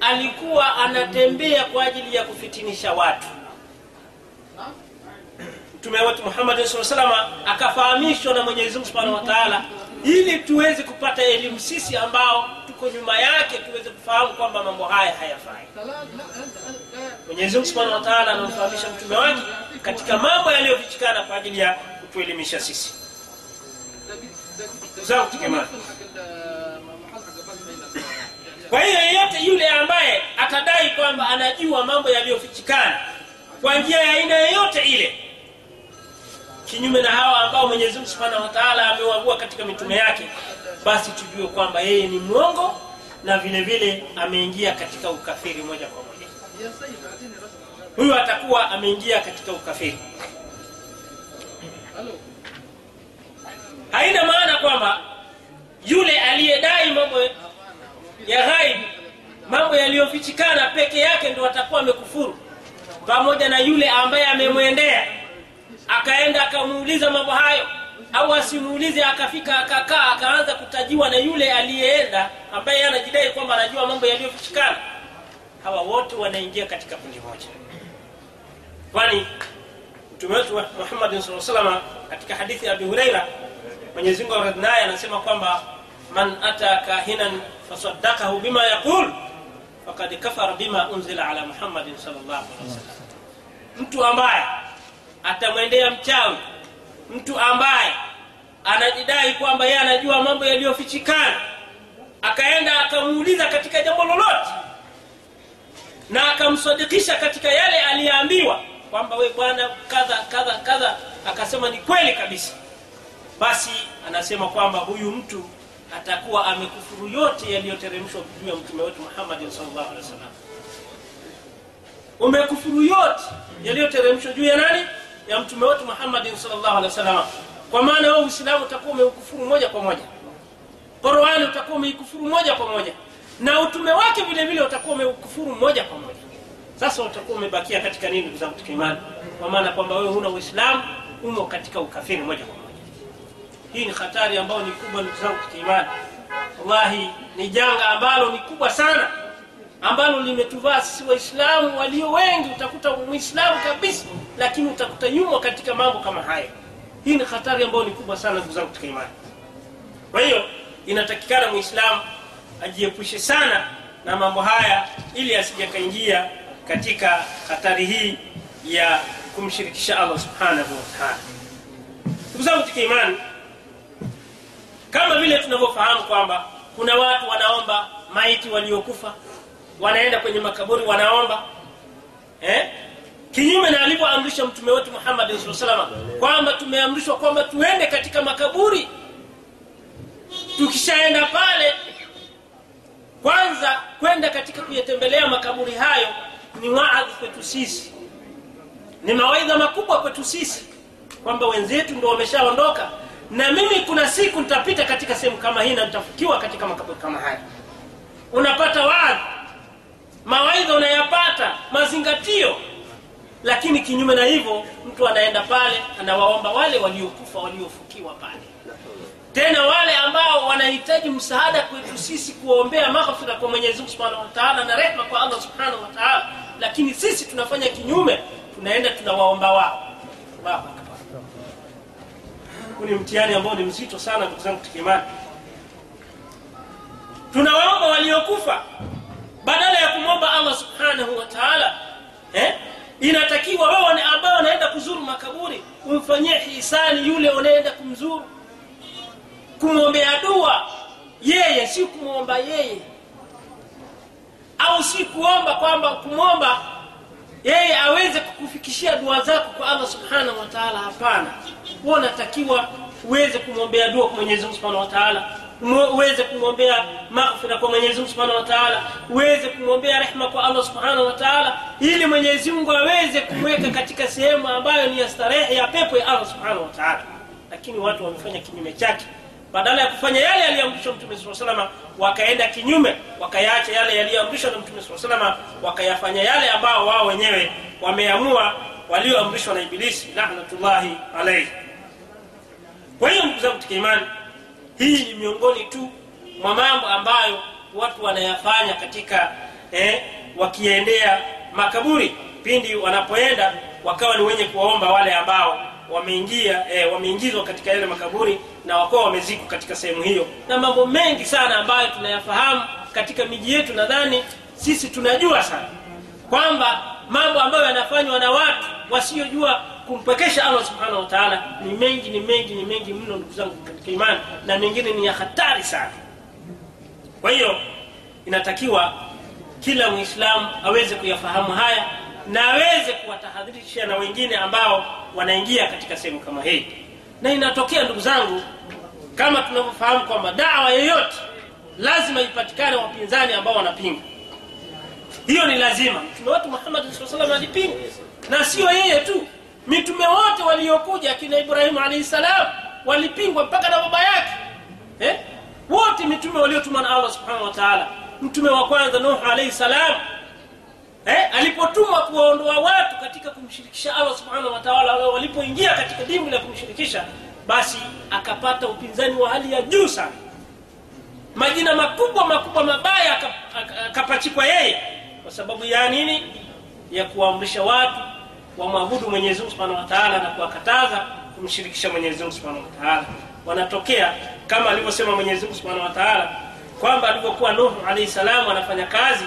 alikuwa anatembea kwa ajili ya kufitinisha watu mtume wetu muhammad saa salama akafahamishwa na mwenyezi mungu subhanahu wa taala ili tuweze kupata elimu sisi ambao tuko nyuma yake tuweze kufahamu kwamba mambo haya hayafai. Mwenyezi mungu subhanahu wa taala anamfahamisha mtume wake katika mambo yaliyofichikana kwa ajili ya kutuelimisha sisi. Zangu kwa hiyo yeyote yule ambaye atadai kwamba anajua mambo yaliyofichikana kwa njia ya aina yoyote ile kinyume na hawa ambao mwenyezi mungu subhanahu wa taala amewagua katika mitume yake basi tujue kwamba yeye ni mwongo na vile vile ameingia katika ukafiri moja kwa moja. Huyu atakuwa ameingia katika ukafiri. Haina maana kwamba yule aliyedai mambo ya ghaib mambo yaliyofichikana peke yake ndo atakuwa amekufuru pamoja na yule ambaye amemwendea akaenda akamuuliza mambo hayo. Au asimuulize akafika akakaa akaanza kutajiwa na yule aliyeenda ambaye anajidai kwamba anajua mambo yaliyofichikana. Hawa wote wanaingia katika kundi moja. Kwani mtume wetu muhammadin saa salama katika hadithi ya abi hureira mwenyezi mungu aradhi naye anasema kwamba man ata kahinan fasadakahu bima yaqul fakad kafara bima unzila ala muhammadin salllahu alehi wasallam. Mtu ambaye atamwendea mchawi. Mtu ambaye anajidai kwamba yeye anajua mambo yaliyofichikana akaenda akamuuliza katika jambo lolote na akamsadikisha katika yale aliyeambiwa kwamba we bwana kadha kadha kadha akasema ni kweli kabisa. Basi anasema kwamba huyu mtu atakuwa amekufuru yote yaliyoteremshwa juu ya mtume wetu muhammadin salllahu alehi wasallam. Umekufuru yote yaliyoteremshwa juu ya nani ya mtume wetu muhammadin salllahu alehi wasallam. Kwa maana wewe uislamu utakuwa umeukufuru moja kwa moja. Qurani utakuwa umeikufuru moja kwa moja. Na utume wake vile vile utakuwa umeukufuru moja kwa moja. Sasa utakuwa umebakia katika nini ndugu zangu tukiimani kwa maana kwamba wewe huna uislamu umo katika ukafiri moja kwa moja. Hii ni hatari ambayo ni kubwa ndugu zangu tukiimani wallahi ni janga ambalo ni kubwa sana ambalo limetuvaa sisi waislamu walio wengi. Utakuta mwislamu kabisa lakini utakuta nyuma katika mambo kama haya. hii ni hatari ambayo ni kubwa sana ndugu zangu katika imani. Kwa hiyo inatakikana mwislamu ajiepushe sana na mambo haya ili asijakaingia katika hatari hii ya kumshirikisha allah subhanahu wataala ndugu zangu katika imani kama vile tunavyofahamu kwamba kuna watu wanaomba maiti waliokufa wanaenda kwenye makaburi wanaomba eh? kinyume na alivyoamrisha mtume wetu muhammadi saa salama kwamba tumeamrishwa kwamba tuende katika makaburi. Tukishaenda pale kwanza kwenda katika kuyatembelea makaburi hayo ni waadhi kwetu sisi. Ni mawaidha makubwa kwetu sisi kwamba wenzetu ndo wameshaondoka na mimi kuna siku nitapita katika sehemu kama hii na nitafukiwa katika makaburi kama haya. Unapata waadhi mawaidha unayapata mazingatio. Lakini kinyume na hivyo mtu anaenda pale anawaomba wale waliokufa waliofukiwa pale. Tena wale ambao wanahitaji msaada kwetu sisi kuombea maghfira kwa mwenyezi subhanahu wa taala na rehma kwa allah subhanahu wa taala lakini sisi tunafanya kinyume tunaenda tunawaomba wao. Huu ni mtihani ambao ni mzito sana ndugu zangu tikimani tunawaomba waliokufa badala ya kumwomba allah subhanahu wa taala eh? inatakiwa wewe ambao wanaenda kuzuru makaburi umfanyie hisani yule unaenda kumzuru. Kumwombea dua yeye si kumwomba yeye. Au si kuomba kwamba kumwomba yeye aweze kukufikishia dua zako kwa allah subhanahu wa taala. Hapana. Huwa unatakiwa uweze kumwombea dua kwa mwenyezi subhanahu wa taala uweze kumwombea maghfira kwa mwenyezi mungu subhanahu wataala uweze kumwombea rehma kwa allah subhanahu wataala ili mwenyezi mungu aweze kumweka katika sehemu ambayo ni ya starehe ya pepo ya allah subhanahu wa taala. Lakini watu wamefanya kinyume chake. Badala ya kufanya yale yaliyoamrishwa mtume saa salama wakaenda kinyume wakayaacha yale yaliyoamrishwa na mtume saa salama wakayafanya yale ambao wao wenyewe wameamua walioamrishwa na ibilisi lanatullahi alaihi kwa hiyo ndugu zangu tukiimani hii ni miongoni tu mwa mambo ambayo watu wanayafanya katika eh, wakiendea makaburi pindi wanapoenda wakawa ni wenye kuwaomba wale ambao wameingia eh, wameingizwa katika yale makaburi na wakawa wamezikwa katika sehemu hiyo. Na mambo mengi sana ambayo tunayafahamu katika miji yetu nadhani sisi tunajua sana kwamba mambo ambayo yanafanywa na watu wasiojua kumpwekesha allah subhanahu wa taala ni mengi ni mengi ni mengi mno ndugu zangu katika imani na mengine ni ya hatari sana. Kwa hiyo inatakiwa kila mwislamu aweze kuyafahamu haya na aweze kuwatahadhirisha na wengine ambao wanaingia katika sehemu kama hii. Na inatokea ndugu zangu kama tunavyofahamu kwamba dawa yoyote lazima ipatikane wapinzani ambao wanapinga. Hiyo ni lazima. Mtume wetu muhammadi saa salam alipinga. Na sio yeye tu mitume wote waliokuja akina ibrahimu alaihi salam walipingwa mpaka na baba yake eh? wote mitume waliotumwa na allah subhanahu wa taala mtume wa kwanza nuh alaihi salam eh? alipotumwa kuwaondoa watu katika kumshirikisha allah subhanahu wa taala walipoingia katika dimu la kumshirikisha basi akapata upinzani wa hali ya juu sana majina makubwa makubwa mabaya akapachikwa yeye kwa sababu ya nini ya kuwaamrisha watu wamwabudu mwenyezi mungu subhanahu wa na kuwakataza kumshirikisha mwenyezi mungu subhanahu wa wanatokea kama alivyosema mwenyezi mungu subhanahu wa kwamba alivyokuwa nuhu alaihi salamu anafanya kazi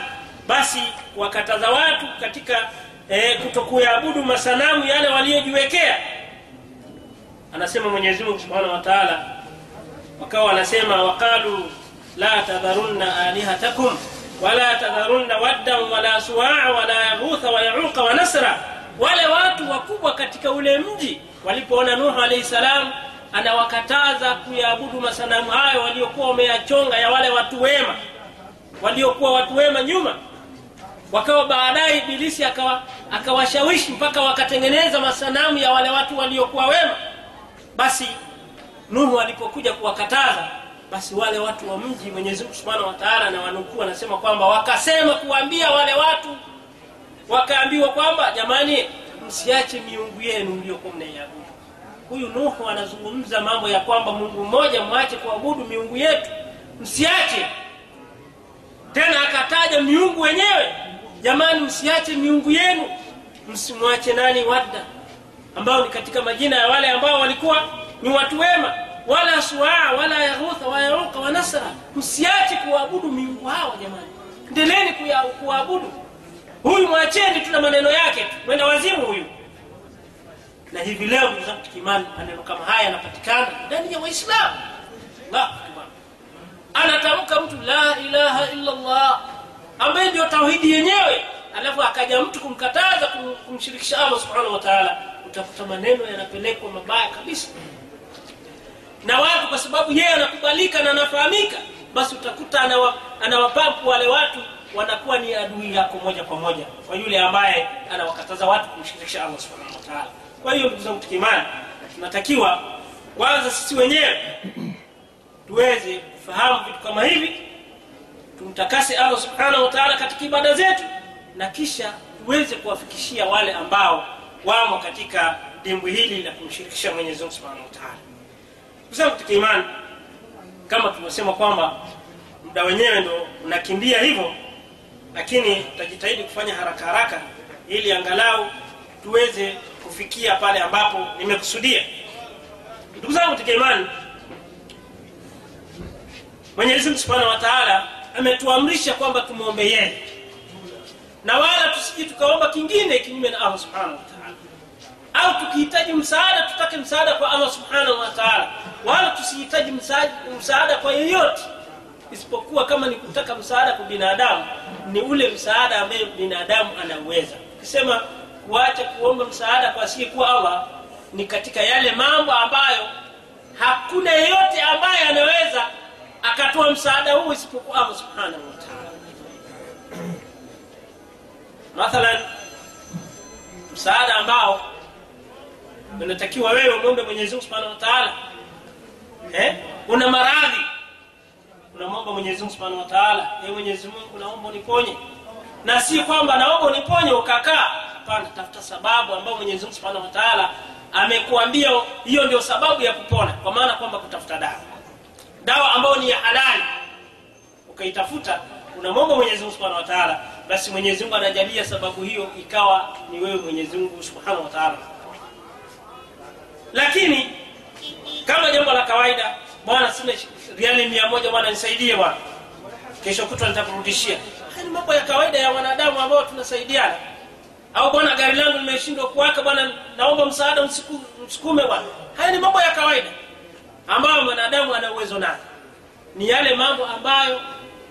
basi wakataza watu katika eh, kutokuyabudu masanamu yale waliojiwekea anasema mwenyezi mungu subhanahu wa wakawa wanasema waqalu la tadharunna alihatakum wala tadharunna waddan wala suwaa wala yaghutha wa yauqa wa nasra wale watu wakubwa katika ule mji walipoona nuhu alaihi salam anawakataza kuyaabudu masanamu hayo waliokuwa wameyachonga ya wale watu wema waliokuwa watu wema nyuma. Wakawa baadaye ibilisi akawashawishi akawa mpaka wakatengeneza masanamu ya wale watu waliokuwa wema. Basi nuhu alipokuja kuwakataza basi wale watu wa mji mwenyezi mungu subhanahu wa taala na wanukuu wanasema kwamba wakasema kuwambia wale watu wakaambiwa kwamba jamani msiache miungu yenu mliokuwa mnaiabudu. Huyu nuhu anazungumza mambo ya kwamba mungu mmoja mwache kuabudu miungu yetu. Msiache. Tena akataja miungu wenyewe. Jamani msiache miungu yenu. Msimwache nani? Wadda ambao ni katika majina ya wale ambao walikuwa ni watu wema. Wala suaa wala yaghutha wayaruka wanasra msiache kuwaabudu miungu hawa jamani. Endeleni kuwaabudu huyu mwacheni tuna maneno yake tu. Mwenda wazimu huyu. Na hivi leo ndugu maneno kama haya yanapatikana ndani ya waislamu. Anatamka mtu la ilaha illa llah ambaye ndio tauhidi yenyewe. Alafu akaja mtu kumkataza kumshirikisha allah subhanahu wa taala. Utakuta maneno yanapelekwa mabaya kabisa. Na watu kwa sababu yeye anakubalika na anafahamika basi utakuta anawa, anawapampu wale watu wanakuwa ni adui yako moja kwa moja kwa yule ambaye anawakataza watu kumshirikisha allah subhanahu wa taala. Kwa hiyo ndugu zangu tukimani tunatakiwa kwanza sisi wenyewe tuweze kufahamu vitu kama hivi tumtakase allah subhanahu wa katika ibada zetu na kisha tuweze kuwafikishia wale ambao wamo katika dimbwi hili la kumshirikisha mwenyezi mungu subhanahu wa taala. Ndugu kama tulivyosema kwamba muda wenyewe ndo unakimbia hivyo lakini tutajitahidi kufanya haraka haraka ili angalau tuweze kufikia pale ambapo nimekusudia. Ndugu zangu katika imani subhanahu wa taala ametuamrisha kwamba tumwombe yeye na wala tusiji tukaomba kingine kinyume na allah subhanahu wa taala. Au tukihitaji msaada tutake msaada kwa allah subhanahu wa taala. Wala tusihitaji msaada kwa yeyote isipokuwa kama ni kutaka msaada kwa binadamu ni ule msaada ambaye binadamu anauweza ukisema kuacha kuomba msaada kwa asiyekuwa allah ni katika yale mambo ambayo hakuna yeyote ambaye anaweza akatoa msaada huu isipokuwa allah subhanahu wataala mathalan msaada ambao unatakiwa wewe umwombe mwenyezimungu subhanahu wataala eh? una maradhi unamwomba mwenyezimungu subhanahu wataala e mwenyezi mungu naomba uniponye. Na si kwamba naomba uniponye ukakaa hapana tafuta sababu ambayo mwenyezi mungu subhanahu wataala amekuambia hiyo ndio sababu ya kupona. Kwa maana kwamba kutafuta dawa. Dawa ambayo ni ya halali. Ukaitafuta unamwomba mwenyezi mungu subhanahu wataala basi mwenyezi mungu anajalia sababu hiyo ikawa ni wewe mwenyezi mungu subhanahu wataala lakini kama jambo la kawaida bwana sina riali mia moja bwana nisaidie bwana. Kesho kutwa nitakurudishia. Ni mambo ya kawaida ya wanadamu ambao tunasaidiana. Au bwana gari langu limeshindwa kuwaka bwana naomba msaada msukume bwana. Haya ni mambo ya kawaida ambayo mwanadamu ana uwezo nayo. Ni yale mambo ambayo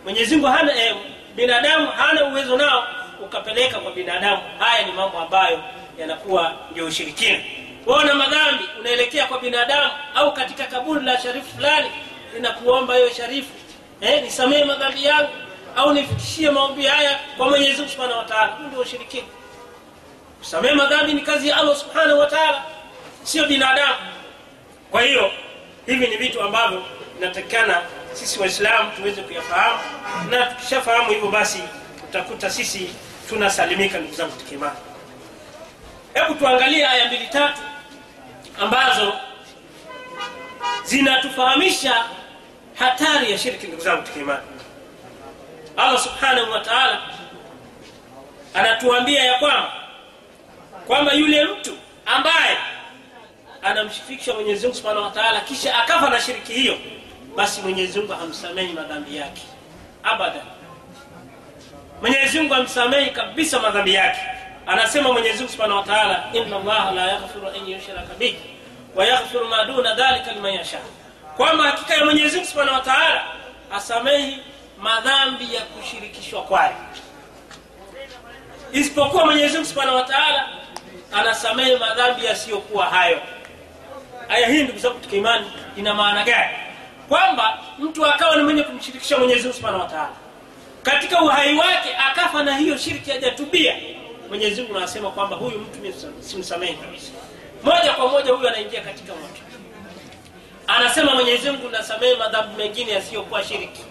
mwenyezi mungu eh, binadamu hana uwezo nao ukapeleka kwa binadamu. Haya ni mambo ambayo yanakuwa ndio ushirikina. Waona madhambi unaelekea kwa binadamu au katika kaburi la sharifu fulani linakuomba hiyo sharifu. Eh, nisamehe madhambi yangu au nifikishie maombi haya kwa mwenyezi mungu subhanahu wa huu ndio ushirikina. Kusamehe madhambi ni kazi ya allah subhanahu wa taala sio binadamu. Kwa hiyo hivi ni vitu ambavyo inatakikana sisi waislamu tuweze kuyafahamu. Na tukishafahamu hivyo basi utakuta sisi tunasalimika ndugu zangu tukimani. Hebu tuangalie aya mbili tatu ambazo zinatufahamisha hatari ya shirki ndugu zangu tukimani allah subhanahu wa taala anatuambia ya kwamba kwamba yule mtu ambaye anamshirikisha mwenyezi mungu subhanahu wa kisha akafa na shiriki hiyo basi mwenyezi mungu hamsamehi madhambi yake. Abada mwenyezi mungu kabisa madhambi yake. Anasema mwenyezi mungu subhanahu wa taala inna la yaghfiru an yushraka bihi wa ma duna dhalika liman yasha kwamba hakika ya mwenyezi mungu subhanahu wa taala asamehi madhambi ya kushirikishwa kwayo isipokuwa mwenyezi mungu subhanahu wa taala anasamehe madhambi yasiyokuwa hayo. Aya hii ndugu zangu tukiimani ina maana gani? Kwamba mtu akawa ni mwenye kumshirikisha mwenyezi mungu subhanahu wa taala. Katika uhai wake akafa na hiyo shirki hajatubia. Mwenyezi mungu anasema kwamba huyu mtu simsamehe kabisa moja kwa moja huyu anaingia katika moto anasema mwenyezi mungu nasamehe madhambi mengine yasiyokuwa shiriki.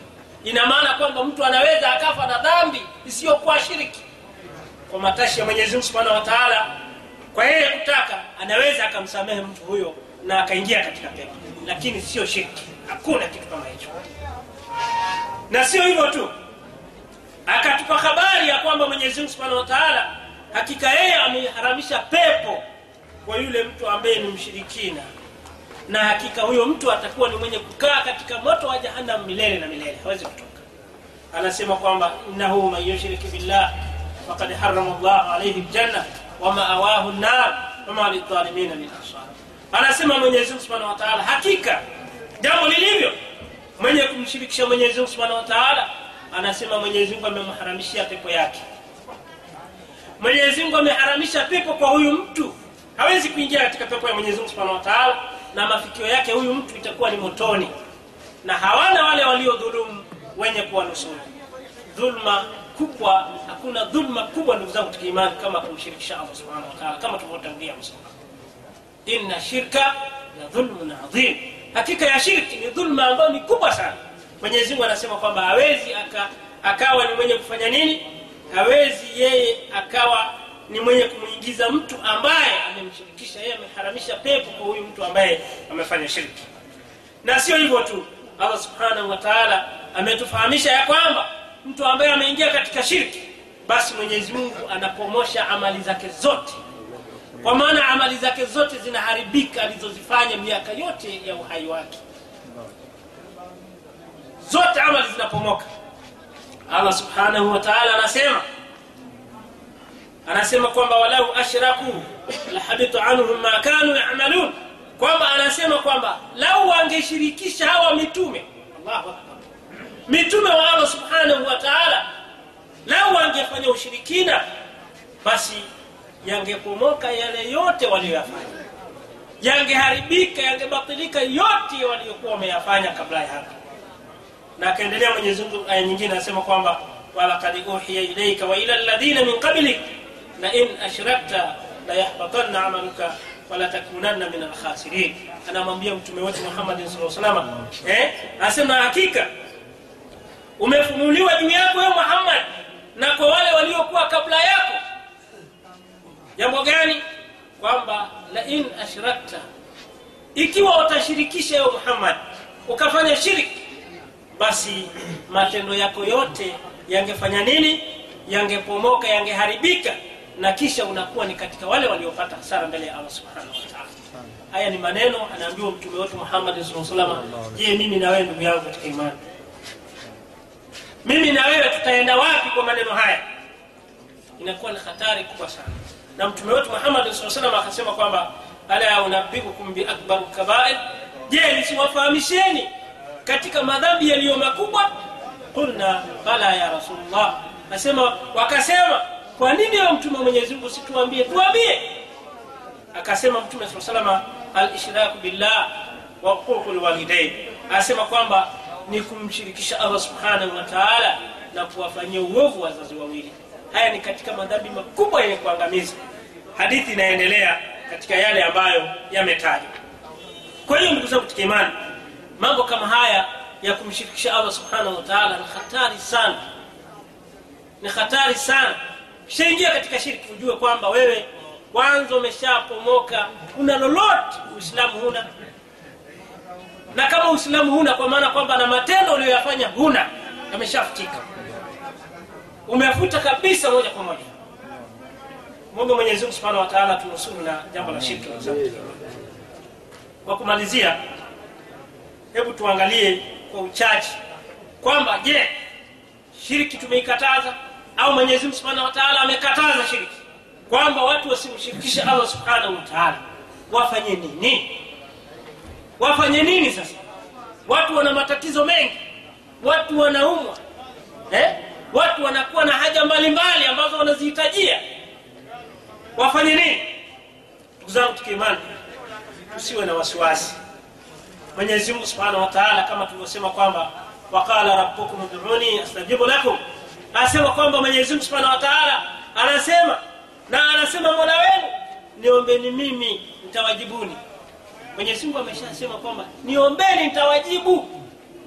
Ina maana kwamba mtu anaweza akafa na dhambi isiyokuwa shiriki. Kwa matashi ya mwenyezi mungu subhanahu wa kwa yeye kutaka anaweza akamsamehe mtu huyo na akaingia katika pepo. Lakini sio shirki hakuna kitu kama hicho. Na sio hivyo tu. Akatupa habari ya kwamba mwenyezi mungu subhanahu wa hakika yeye ameharamisha pepo kwa yule mtu ambaye ni mshirikina na hakika huyo mtu atakuwa ni mwenye kukaa katika moto wa jahannam milele na milele. Hawezi kutoka. Anasema kwamba innahu man yushriki billah faqad harama llahu alaihi ljanna wamaawahu nar wama lidhalimina min ansar. Anasema mwenyezi subhanahu wa hakika jambo lilivyo mwenye kumshirikisha mwenyezi mungu subhanahu wa anasema mwenyezi amemharamishia pepo yake. Mwenyezi ameharamisha pepo kwa huyu mtu. Hawezi kuingia katika pepo ya mwenyezi mungu subhanahu wa na mafikio yake huyu mtu itakuwa ni motoni. Na hawana wale waliodhulumu wenye kuwanusuru dhulma kubwa hakuna dhulma kubwa ndugu zangu tukiimani kama kumshirikisha allah subhanahu wa taala kama tulivyotangulia kusoma inna shirka la dhulmun adhim. Hakika ya shirki ni dhulma ambayo ni kubwa sana. Mwenyezi mungu anasema kwamba hawezi aka, akawa ni mwenye kufanya nini? Hawezi yeye akawa ni mwenye kumwingiza mtu ambaye amemshirikisha yeye ameharamisha pepo kwa huyu mtu ambaye amefanya shirki. Na sio hivyo tu allah subhanahu wa taala ametufahamisha ya kwamba mtu ambaye ameingia katika shirki basi mwenyezi mungu anapomosha amali zake zote. Kwa maana amali zake zote zinaharibika alizozifanya miaka yote ya uhai wake. Zote amali zinapomoka. Allah subhanahu wa taala anasema anasema kwamba walau ashraku lahabitu anhum ma kanu yamalun. Kwamba anasema kwamba lau wangeshirikisha hawa mitume allahu akbar mitume wa allah subhanahu wa taala lau wangefanya ushirikina basi yangepomoka yale yote waliyoyafanya. Yangeharibika yangebatilika yote waliokuwa wameyafanya kabla ya hapo na akaendelea mwenyezi mungu aya nyingine anasema kwamba walakad uhiya ilaika wa ila ladhina min qablik lain ashrakta layahbatanna amaluka walatakunanna min alkhasirin. Anamwambia mtume wetu muhammadin saa salama eh? anasema hakika umefunuliwa juu yako yo muhammad na kwa wale waliokuwa kabla yako. Jambo gani? Kwamba lain ashrakta ikiwa utashirikisha yo muhammad ukafanya shiriki basi matendo yako yote yangefanya nini? Yangepomoka yangeharibika na kisha unakuwa ni katika wale waliopata hasara mbele ya allah subhanahu wataala haya ni maneno anaambiwa mtume wetu muhammadi sa salama je mimi na wewe ndugu yangu katika imani? Mimi na wewe tutaenda wapi kwa maneno haya? Inakuwa ni hatari kubwa sana. Na mtume wetu muhammadi saa salam akasema kwamba ala unabikukum biakbar kabair je nisiwafahamisheni katika madhambi yaliyo makubwa? Qulna bala ya rasulullah. Asema wakasema kwa nini yo mtume wa mwenyezi mungu situambie tuambie. Akasema mtume saa salama alishraku billah wa huququ lwalidain asema kwamba ni kumshirikisha allah subhanahu wa taala na kuwafanyia uovu wazazi wawili. Haya ni katika madhambi makubwa yenye kuangamiza. Hadithi inaendelea katika yale ambayo yametajwa kwa hiyo ndugu zangu katika imani mambo kama haya ya kumshirikisha allah subhanahu wa taala ni hatari sana. Ni hatari sana kishaingia katika shirki ujue kwamba wewe kwanza umeshapomoka una lolote uislamu huna. Na kama uislamu huna kwa maana kwamba na matendo uliyoyafanya huna yameshafutika. Umefuta kabisa moja kwa moja. Mwombe mwenyezi mungu subhanahu wa taala tunusuru na jambo la shirki kwa kumalizia hebu tuangalie kwa uchache kwamba je shiriki tumeikataza au mwenyezi mungu subhanahu wa taala amekataza shiriki kwamba watu wasimshirikishe allah subhanahu wa taala. Wafanye nini? Wafanye nini sasa? Watu wana matatizo mengi. Watu wanaumwa. Eh? watu wanakuwa na haja mbalimbali ambazo wanazihitajia. Wafanye nini? Ndugu zangu tukiimani tusiwe na wasiwasi. Mwenyezi mungu subhanahu wa taala kama tulivyosema kwamba waqala rabbukum uduni astajibu lakum anasema kwamba mwenyezi mungu subhanahu wa taala anasema na anasema mola wenu niombeni mimi nitawajibuni. Mwenyezi mungu ameshasema kwamba niombeni nitawajibu.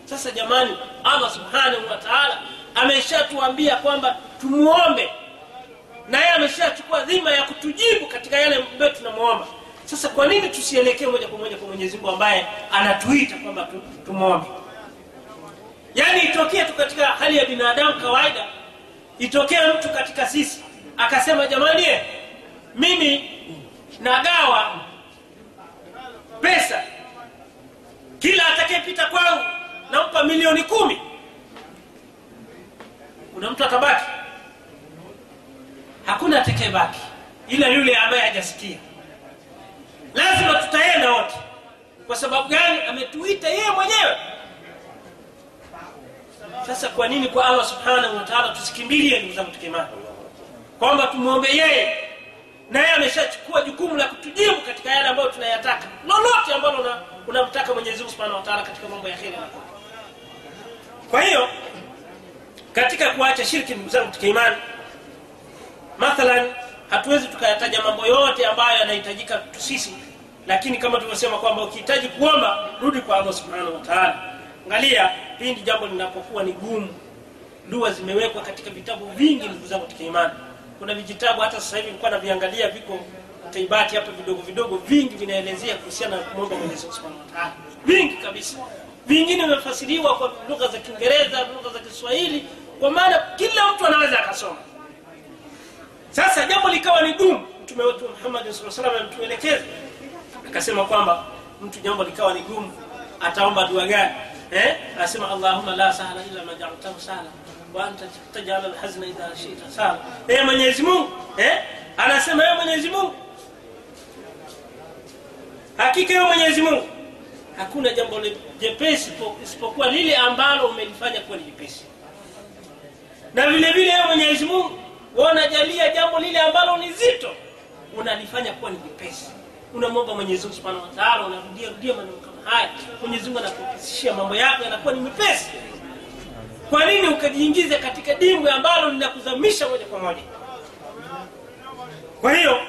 Sasa jamani allah subhanahu wa taala ameshatuambia kwamba tumuombe na yeye ameshachukua dhima ya kutujibu katika yale ambayo tunamwomba sasa kwa nini tusielekee moja kwa moja kwa mwenyezi mungu ambaye anatuita kwamba tu, tumwombe yaani itokee tu katika hali ya binadamu kawaida itokee mtu katika sisi akasema jamani mimi nagawa pesa. Kila atakayepita kwangu nampa milioni kumi. Kuna mtu atabaki? Hakuna atakayebaki ila yule ambaye hajasikia. Lazima tutaenda wote. Kwa sababu gani? Ametuita yeye mwenyewe sasa kwa nini kwa allah subhanahu wa tusikimbilie ndugu zangu tukimani? Kwamba tumwombe yeye na yeye ameshachukua jukumu la kutujibu katika yale ambayo tunayataka. Lolote ambalo unamtaka mwenyezimungu subhanahu wa katika mambo ya kheri kwa hiyo katika kuacha shirki ndugu zangu katika mathalan hatuwezi tukayataja mambo yote ambayo yanahitajika sisi lakini kama tulivyosema kwamba ukihitaji kuomba rudi kwa allah subhanahu wa angalia pindi jambo linapokuwa ni gumu dua zimewekwa katika vitabu vingi ndugu zangu katika imani. Kuna vijitabu hata sasa hivi nilikuwa naviangalia viko taibati hapa vidogo vidogo vingi vinaelezea kuhusiana na kumwomba mwenyezi subhanahu wa taala. Vingi kabisa. Vingine vimefasiriwa kwa lugha za kiingereza lugha za kiswahili kwa maana kila mtu anaweza akasoma. Sasa jambo likawa ni gumu mtume wetu muhammad saa salam ametuelekeza akasema kwamba mtu jambo likawa ni gumu ataomba dua gani eh? anasema allahuma la sahla illa ma jaltahu sahla wa anta lhazna idha shita sahla ee mwenyezi eh? anasema ee mwenyezi mungu. Hakika ewe mwenyezi mungu. Hakuna jambo jepesi isipokuwa lile ambalo umelifanya kuwa jepesi. Na vile vile mwenyezimungu mwenyezi mungu wanajalia jambo lile ambalo ni zito unalifanya kuwa ni jepesi. Unamwomba mwenyezi mungu subhanahu wa taala unarudia haya mwenyezi mungu anakurahisishia mambo yako yanakuwa ni mepesi. Kwa nini ukajiingiza katika dimbwe ambalo linakuzamisha moja kwa moja? Kwa hiyo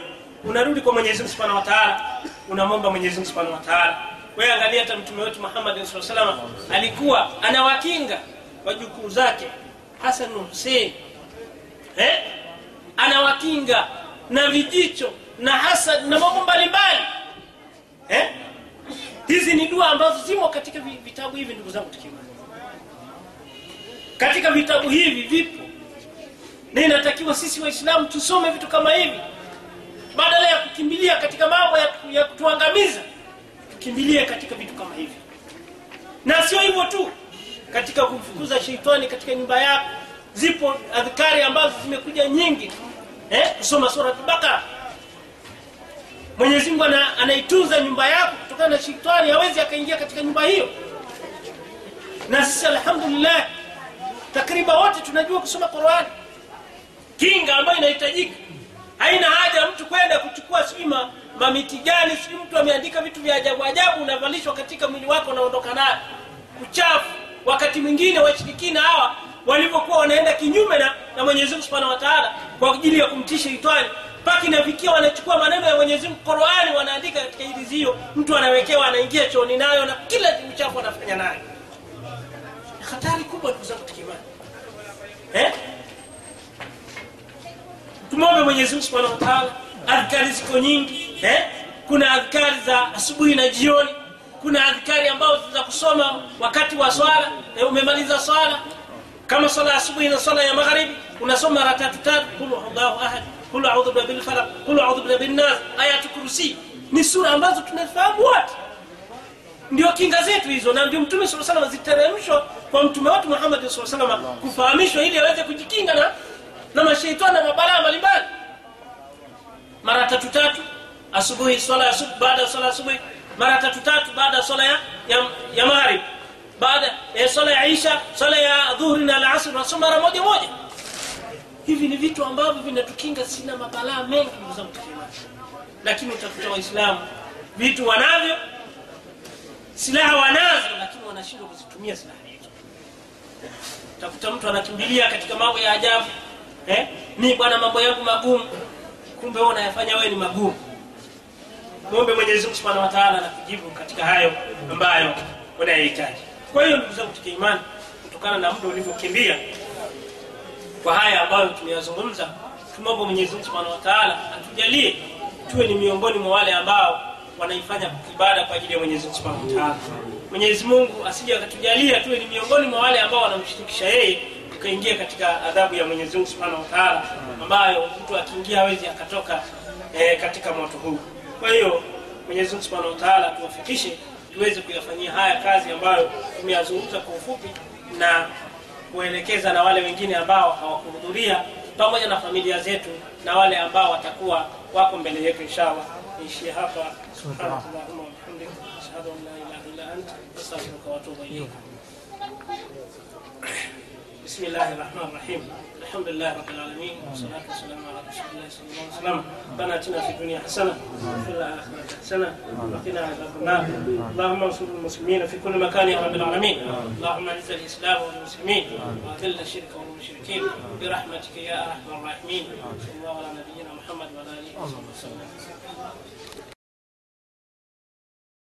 unarudi kwa mwenyezi mungu subhanahu wa unamwomba mwenyezi mungu subhanahu wa taala. Wewe angalia hata mtume wetu muhammad saa salama alikuwa anawakinga wajukuu zake hasan na husein eh? anawakinga na vijicho na hasad na mambo mbalimbali. Eh? Hizi ni dua ambazo zimo katika vitabu hivi ndugu zangu katika vitabu hivi vipo. Na inatakiwa sisi waislamu tusome vitu kama hivi. Badala ya kukimbilia katika mambo ya, ya kutuangamiza tukimbilie katika vitu kama hivi. Na sio hivyo tu katika kumfukuza sheitani katika nyumba yako zipo adhkari ambazo zimekuja nyingi. Eh? kusoma surat bakara mwenyezi mungu anaitunza nyumba yako na shetani hawezi akaingia katika nyumba hiyo. Na sisi alhamdulillah takriban wote tunajua kusoma qurani kinga ambayo inahitajika. Haina haja mtu kwenda kuchukua sijui mamiti gani sijui mtu ameandika vitu vya ajabu ajabu unavalishwa katika mwili wako unaondoka nayo. Uchafu. Wakati mwingine washirikina hawa walivyokuwa wanaenda kinyume na, na mwenyezi mungu kwa ajili ya kumtisha sheitani mpaka inafikia wanachukua maneno ya mwenyezi mungu. Qurani wanaandika katika hirizi hiyo mtu anawekewa anaingia chooni nayo na kila uchafu anafanya nayo. Hatari kubwa ndugu zangu tukimani. Eh? tumwombe mwenyezi subhanahu wa adhkari ziko nyingi eh? kuna adhkari za asubuhi na jioni kuna adhkari ambazo za kusoma wakati wa swala eh, umemaliza swala. Kama swala asubuhi na swala ya magharibi unasoma mara tatu tatu kul huwallahu kul audhu birabil falaq kul audhu birabbin nas. Ayatu kursi ni sura ambazo tunafahamu wote. Ndio kinga zetu hizo na ndio mtume saa salama ziteremshwa kwa mtume wetu muhammadi saa salama kufahamishwa ili aweze kujikinga na na masheitani na mabalaa mbalimbali. Mara tatu tatu asubuhi swala ya subuhi baada ya swala ya asubuhi. Mara tatu tatu baada ya swala ya, ya, ya maghrib. Baada ya swala ya isha swala ya dhuhuri na alasri nasoma mara moja moja hivi ni vitu ambavyo vinatukinga sina mabalaa mengi ndugu lakini utakuta waislamu vitu wanavyo silaha wanazo lakini wanashindwa kuzitumia silaha hizo. Utakuta mtu anakimbilia katika mambo ya ajabu eh? mi bwana mambo yangu magumu. Kumbe wewe unayafanya wewe ni magumu. Mwombe mwenyezi mungu subhanahu wataala na kujibu katika hayo ambayo unayahitaji kwa hiyo ndugu zangu tukiimani kutokana na muda ulivyokimbia kwa haya ambayo tumeyazungumza tumombe mwenyezi mungu subhanahu wa taala atujalie tuwe ni miongoni mwa wale ambao wanaifanya ibada kwa ajili ya mwenyezi mungu subhanahu wa taala. Mwenyezi mungu asije akatujalia tuwe ni miongoni mwa wale ambao wanamshirikisha yeye tukaingia katika adhabu ya mwenyezi mungu subhanahu wa taala ambayo mtu akiingia hawezi akatoka eh, katika moto huu. Kwa hiyo mwenyezi mungu subhanahu wa taala tuwafikishe tuweze kuyafanyia haya kazi ambayo tumeyazungumza kwa ufupi na kuelekeza na wale wengine ambao hawakuhudhuria pamoja na familia zetu na wale ambao watakuwa wako mbele yetu inshallah. Niishie hapa. Subhanallahumma wabihamdik ashhadu an la ilaha illa anta astaghfiruka wa atubu ilayk. بسم الله الرحمن الرحيم الحمد لله رب العالمين والصلاة والسلام على رسول الله صلى الله عليه وسلم ربنا اتنا في الدنيا حسنة وفي الآخرة حسنة وقنا عذاب النار اللهم انصر المسلمين في كل مكان يا رب العالمين اللهم اعز الإسلام والمسلمين وأذل الشرك والمشركين برحمتك يا أرحم الراحمين صلى الله على نبينا محمد وعلى آله وصحبه وسلم